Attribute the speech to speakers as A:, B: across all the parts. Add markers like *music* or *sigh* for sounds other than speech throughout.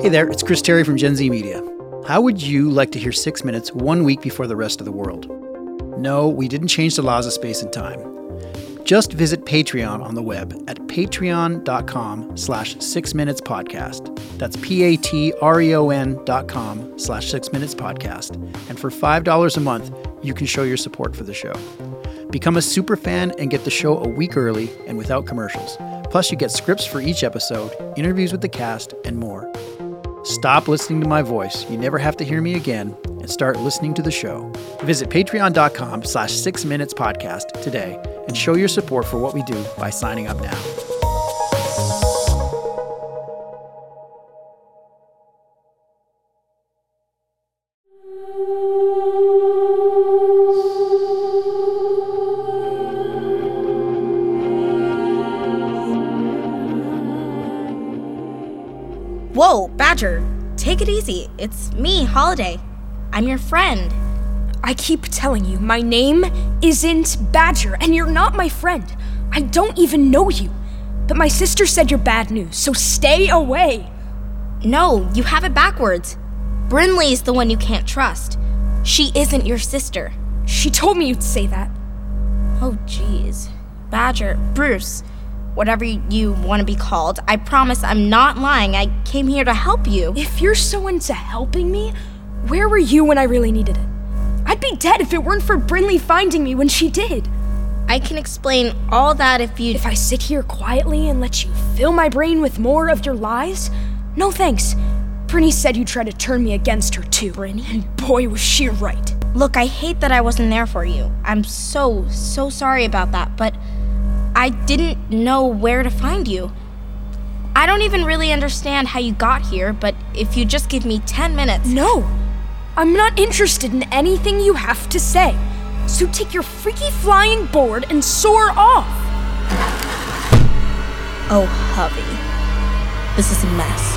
A: Hey there, it's Chris Terry from Gen Z Media. How would you like to hear six minutes one week before the rest of the world? No, we didn't change the laws of space and time. Just visit Patreon on the web at patreon.com slash six minutes podcast. That's P-A-T-R-E-O-N dot com slash six minutes podcast. And for $5 a month, you can show your support for the show. Become a super fan and get the show a week early and without commercials. Plus, you get scripts for each episode, interviews with the cast, and more. Stop listening to my voice. You never have to hear me again and start listening to the show. Visit patreon.com slash six minutes podcast today and show your support for what we do by signing up now.
B: Badger, take it easy. It's me, Holiday. I'm your friend.
C: I keep telling you, my name isn't Badger, and you're not my friend. I don't even know you. But my sister said you're bad news, so stay away.
B: No, you have it backwards. Brynleigh's the one you can't trust. She isn't your sister.
C: She told me you'd say that.
B: Oh, jeez. Badger, Bruce, whatever you want to be called, I promise I'm not lying. I came here to help you.
C: If you're so into helping me, where were you when I really needed it? I'd be dead if it weren't for Brynleigh finding me when she did.
B: I can explain all that if you.
C: If I sit here quietly and let you fill my brain with more of your lies? No thanks. Brinny said you'd try to turn me against her too.
B: Brinny?
C: And boy, was she right.
B: Look, I hate that I wasn't there for you. I'm so, so sorry about that, but I didn't know where to find you. I don't even really understand how you got here, but if you just give me 10 minutes.
C: No! I'm not interested in anything you have to say. So take your freaky flying board and soar off.
B: Oh, hubby. This is a mess.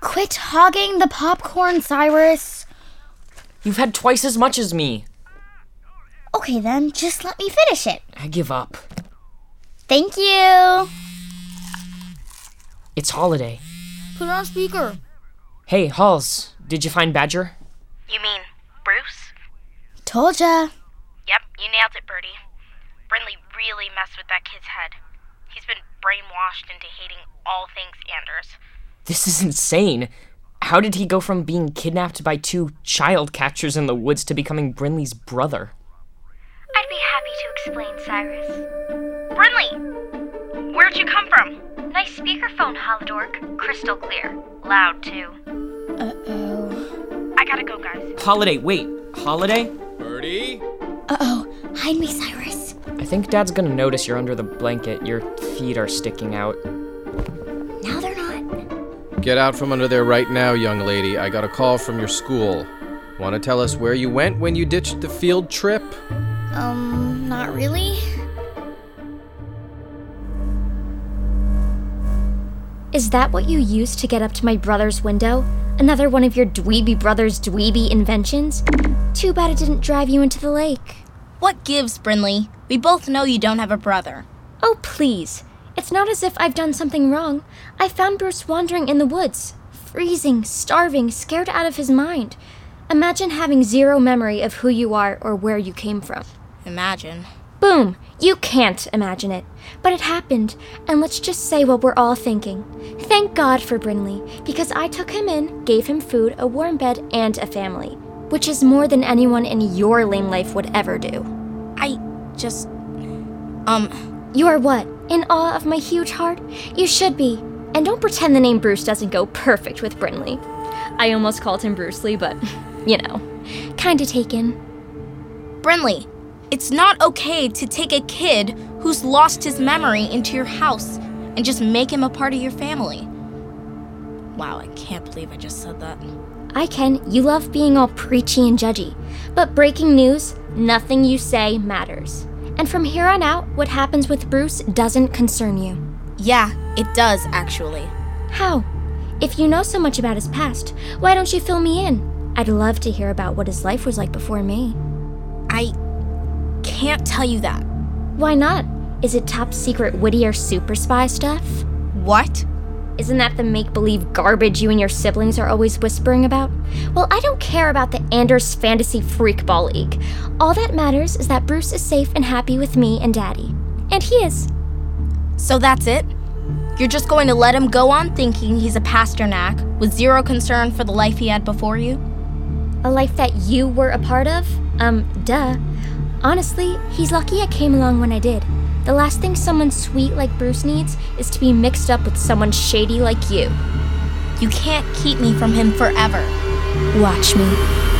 D: Quit hogging the popcorn, Cyrus.
E: You've had twice as much as me.
D: Okay, then, just let me finish it.
E: I give up.
D: Thank you.
E: It's holiday.
D: Put on speaker.
E: Hey, Halls, did you find Badger?
F: You mean Bruce?
D: Told ya.
F: Yep, you nailed it, Birdie. Brynleigh really messed with that kid's head. He's been brainwashed into hating all things Anders.
E: This is insane. How did he go from being kidnapped by two child catchers in the woods to becoming Brynleigh's brother?
F: I'd be happy to explain, Cyrus. Brynleigh! Where'd you come from? Nice speakerphone, Holodork. Crystal clear. Loud, too.
D: Uh oh.
F: I gotta go, guys.
E: Holiday, wait. Holiday?
G: Birdie?
D: Uh oh. Hide me, Cyrus.
E: I think Dad's gonna notice you're under the blanket. Your feet are sticking out.
D: Now they're not.
G: Get out from under there right now, young lady. I got a call from your school. Want to tell us where you went when you ditched the field trip?
D: Um, not really.
H: Is that what you used to get up to my brother's window? Another one of your dweeby brother's dweeby inventions? Too bad it didn't drive you into the lake.
B: What gives, Brynleigh? We both know you don't have a brother.
H: Oh, please. It's not as if I've done something wrong. I found Bruce wandering in the woods, freezing, starving, scared out of his mind. Imagine having zero memory of who you are or where you came from.
B: Imagine.
H: Boom! You can't imagine it. But it happened, and let's just say what we're all thinking. Thank God for Brynleigh, because I took him in, gave him food, a warm bed, and a family. Which is more than anyone in your lame life would ever do.
B: I just. Um.
H: You are what? In awe of my huge heart? You should be. And don't pretend the name Bruce doesn't go perfect with Brynleigh. I almost called him Bruce Lee, but, *laughs* you know, kinda taken.
B: Brynleigh, it's not okay to take a kid who's lost his memory into your house and just make him a part of your family. Wow, I can't believe I just said that.
H: I can. You love being all preachy and judgy. But breaking news nothing you say matters. And from here on out, what happens with Bruce doesn't concern you.
B: Yeah, it does, actually.
H: How? If you know so much about his past, why don't you fill me in? I'd love to hear about what his life was like before me.
B: I can't tell you that.
H: Why not? Is it top secret Whittier super spy stuff?
B: What?
H: Isn't that the make believe garbage you and your siblings are always whispering about? Well, I don't care about the Anders Fantasy Freakball League. All that matters is that Bruce is safe and happy with me and Daddy. And he is.
B: So that's it? You're just going to let him go on thinking he's a Pasternak with zero concern for the life he had before you?
H: A life that you were a part of? Um, duh. Honestly, he's lucky I came along when I did. The last thing someone sweet like Bruce needs is to be mixed up with someone shady like you.
B: You can't keep me from him forever.
H: Watch me.